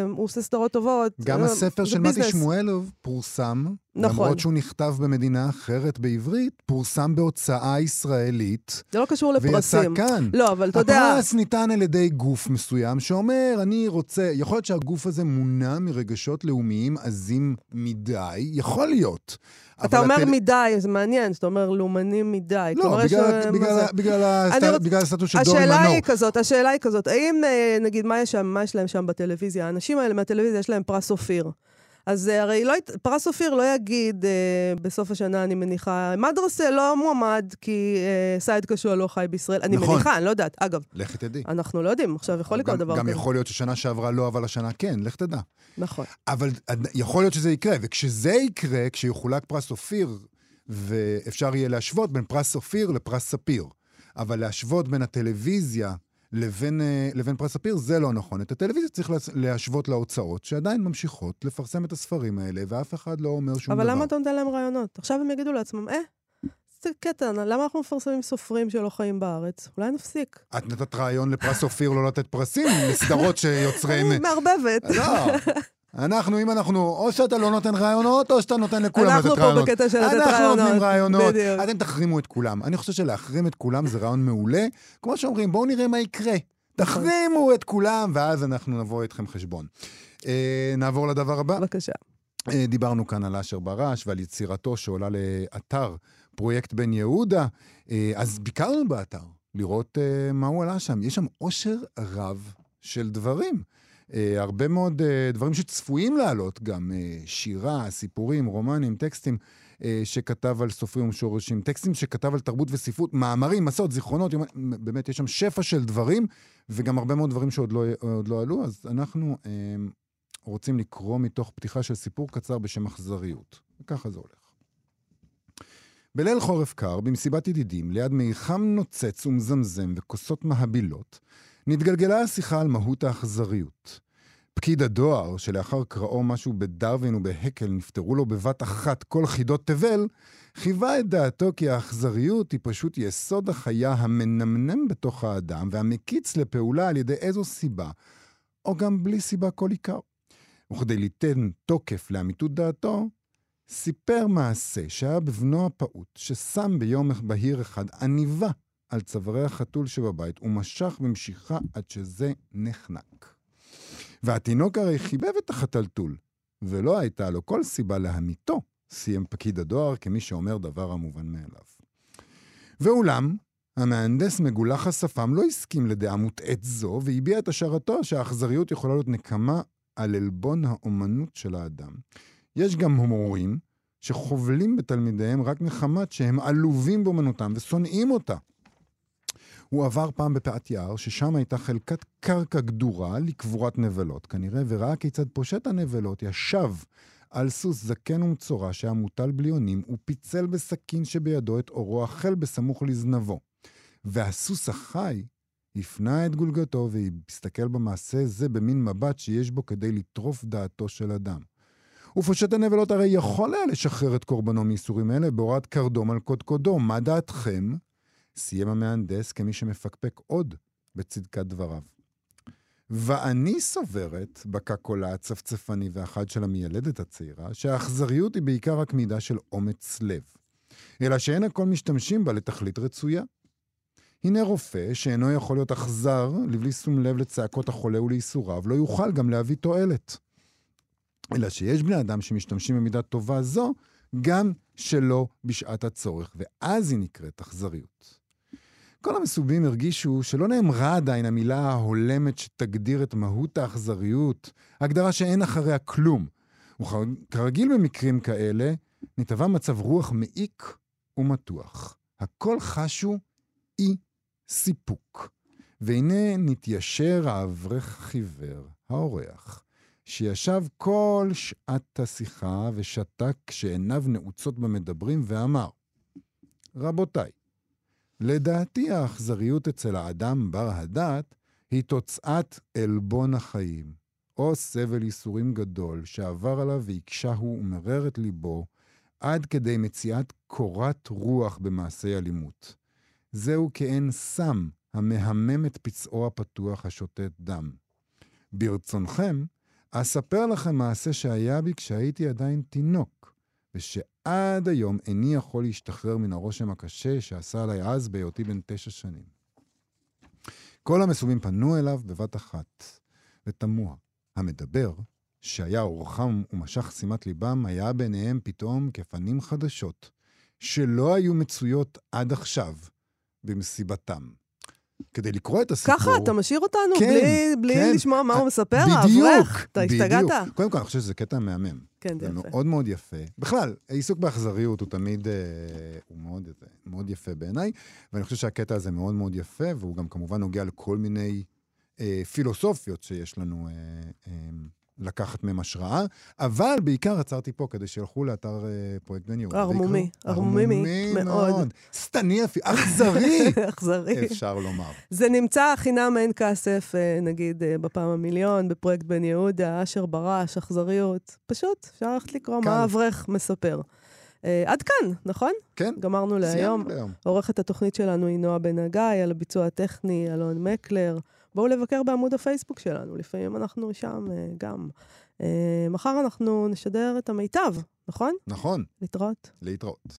הוא עושה סדרות טובות. גם אה, הספר של מתי. שמואלוב פורסם, נכון. למרות שהוא נכתב במדינה אחרת בעברית, פורסם בהוצאה ישראלית, זה לא קשור ויצא לפרסים. כאן. לא, אבל אתה יודע... הפרס ניתן על ידי גוף מסוים שאומר, אני רוצה, יכול להיות שהגוף הזה מונע מרגשות לאומיים עזים מדי, יכול להיות. אתה אומר הטל- מדי, זה מעניין, שאתה אומר לאומנים מדי. לא, בגלל, אה, בגלל, זה? בגלל, הסט... רוצ- בגלל הסטטוס של השאלה מנור. היא כזאת, השאלה היא כזאת, האם, אה, נגיד, מה יש שם, מה יש להם שם בטלוויזיה? האנשים האלה מהטלוויזיה, יש להם פרס אופיר. אז אה, הרי לא, פרס אופיר לא יגיד אה, בסוף השנה, אני מניחה, מדרסה לא מועמד כי אה, סייד קשוע לא חי בישראל. אני נכון. מניחה, אני לא יודעת. אגב, לך תדעי. אנחנו לא יודעים, עכשיו יכול לקרות גם, דבר גם כזה. יכול להיות ששנה שעברה לא, אבל השנה כן, לך תדע. נכון. אבל יכול להיות שזה יקרה, וכשזה יקרה, כשיחולק פרס אופיר, ואפשר יהיה להשוות בין פרס אופיר לפרס ספיר. אבל להשוות בין הטלוויזיה לבין, אה, לבין פרס ספיר, זה לא נכון. את הטלוויזיה צריך להשוות להוצאות, שעדיין ממשיכות לפרסם את הספרים האלה, ואף אחד לא אומר שום אבל דבר. למה אתה נותן להם רעיונות? עכשיו הם יגידו לעצמם, אה, זה קטע, למה אנחנו מפרסמים סופרים שלא חיים בארץ? אולי נפסיק. את נתת רעיון לפרס אופיר לא לתת פרסים לסדרות שיוצרים... אני מערבבת. לא. אנחנו, אם אנחנו, או שאתה לא נותן רעיונות, או שאתה נותן לכולם לתת אנחנו רעיונות. פה בקטע של לתת אנחנו רעיונות. נותנים רעיונות. בדיוק. אתם תחרימו את כולם. אני חושב שלהחרים את כולם זה רעיון מעולה. כמו שאומרים, בואו נראה מה יקרה. תחרימו את כולם, ואז אנחנו נבוא איתכם חשבון. אה, נעבור לדבר הבא. בבקשה. אה, דיברנו כאן על אשר ברש ועל יצירתו שעולה לאתר פרויקט בן יהודה. אה, אז ביקרנו באתר לראות אה, מה הוא עלה שם. יש שם עושר רב של דברים. אה, הרבה מאוד אה, דברים שצפויים לעלות, גם אה, שירה, סיפורים, רומנים, טקסטים שכתב על סופרים ומשורשים, טקסטים שכתב על תרבות וספרות, מאמרים, מסעות, זיכרונות, יומ... באמת יש שם שפע של דברים, וגם הרבה מאוד דברים שעוד לא, לא עלו, אז אנחנו רוצים לקרוא מתוך פתיחה של סיפור קצר בשם אכזריות. וככה זה הולך. בליל חורף קר, במסיבת ידידים, ליד מיחם נוצץ ומזמזם וכוסות מהבילות, נתגלגלה השיחה על מהות האכזריות. פקיד הדואר, שלאחר קראו משהו בדרווין ובהקל נפטרו לו בבת אחת כל חידות תבל, חיווה את דעתו כי האכזריות היא פשוט יסוד החיה המנמנם בתוך האדם והמקיץ לפעולה על ידי איזו סיבה, או גם בלי סיבה כל עיקר. וכדי ליתן תוקף לאמיתות דעתו, סיפר מעשה שהיה בבנו הפעוט, ששם ביום בהיר אחד עניבה על צווארי החתול שבבית ומשך במשיכה עד שזה נחנק. והתינוק הרי חיבב את החתלתול, ולא הייתה לו כל סיבה להמיתו, סיים פקיד הדואר כמי שאומר דבר המובן מאליו. ואולם, המהנדס מגולח השפם לא הסכים לדעה מוטעית זו, והביע את השערתו שהאכזריות יכולה להיות נקמה על עלבון האומנות של האדם. יש גם הומורים שחובלים בתלמידיהם רק מחמת שהם עלובים באומנותם ושונאים אותה. הוא עבר פעם בפאת יער, ששם הייתה חלקת קרקע גדורה לקבורת נבלות, כנראה, וראה כיצד פושט הנבלות ישב על סוס זקן ומצורע שהיה מוטל בלי אונים, ופיצל בסכין שבידו את אורו החל בסמוך לזנבו. והסוס החי הפנה את גולגתו והסתכל במעשה זה במין מבט שיש בו כדי לטרוף דעתו של אדם. ופושט הנבלות הרי יכול היה לשחרר את קורבנו מייסורים אלה בהוראת קרדום על קודקודו. מה דעתכם? סיים המהנדס כמי שמפקפק עוד בצדקת דבריו. ואני סוברת, בקע קולה הצפצפני והחד של המיילדת הצעירה, שהאכזריות היא בעיקר רק מידה של אומץ לב. אלא שאין הכל משתמשים בה לתכלית רצויה. הנה רופא שאינו יכול להיות אכזר לבלי שום לב לצעקות החולה ולייסוריו, לא יוכל גם להביא תועלת. אלא שיש בני אדם שמשתמשים במידה טובה זו, גם שלא בשעת הצורך, ואז היא נקראת אכזריות. כל המסובים הרגישו שלא נאמרה עדיין המילה ההולמת שתגדיר את מהות האכזריות, הגדרה שאין אחריה כלום. וכרגיל במקרים כאלה, נתבע מצב רוח מעיק ומתוח. הכל חשו אי סיפוק. והנה נתיישר האברך החיוור, האורח, שישב כל שעת השיחה ושתק כשעיניו נעוצות במדברים ואמר, רבותיי, לדעתי האכזריות אצל האדם בר הדעת היא תוצאת עלבון החיים, או סבל ייסורים גדול שעבר עליו והקשהו ומרר את ליבו עד כדי מציאת קורת רוח במעשי אלימות. זהו כעין סם המהמם את פצעו הפתוח השותת דם. ברצונכם, אספר לכם מעשה שהיה בי כשהייתי עדיין תינוק, ושעד היום איני יכול להשתחרר מן הרושם הקשה שעשה עליי אז בהיותי בן תשע שנים. כל המסובים פנו אליו בבת אחת, ותמוה. המדבר, שהיה אורחם ומשך שימת ליבם, היה ביניהם פתאום כפנים חדשות, שלא היו מצויות עד עכשיו במסיבתם. כדי לקרוא את הסיפור... ככה, אתה משאיר אותנו כן, בלי, בלי כן. לשמוע מה הוא מספר? בדיוק, האברך, אתה בדיוק. השתגעת? קודם כל, אני חושב שזה קטע מהמם. כן, זה זה יפה. מאוד מאוד יפה. בכלל, העיסוק באכזריות הוא תמיד, אה, הוא מאוד, מאוד יפה בעיניי, ואני חושב שהקטע הזה מאוד מאוד יפה, והוא גם כמובן נוגע לכל מיני אה, פילוסופיות שיש לנו אה, אה, לקחת מהם השראה, אבל בעיקר עצרתי פה כדי שילכו לאתר אה, פרויקט בן יהודה. ערמומי. ערמומי מאוד. שטני אפילו, אכזרי, אכזרי. אפשר לומר. זה נמצא חינם אין כסף, אה, נגיד, אה, בפעם המיליון, בפרויקט בן יהודה, אשר ברש, אכזריות. פשוט, אפשר ללכת לקרוא. מה האברך מספר. עד כאן, נכון? כן, גמרנו להיום. סיימנו להיום. עורכת התוכנית שלנו היא נועה בן הגיא, על הביצוע הטכני, אלון מקלר. בואו לבקר בעמוד הפייסבוק שלנו, לפעמים אנחנו שם אה, גם. אה, מחר אנחנו נשדר את המיטב, נכון? נכון, להתראות. להתראות.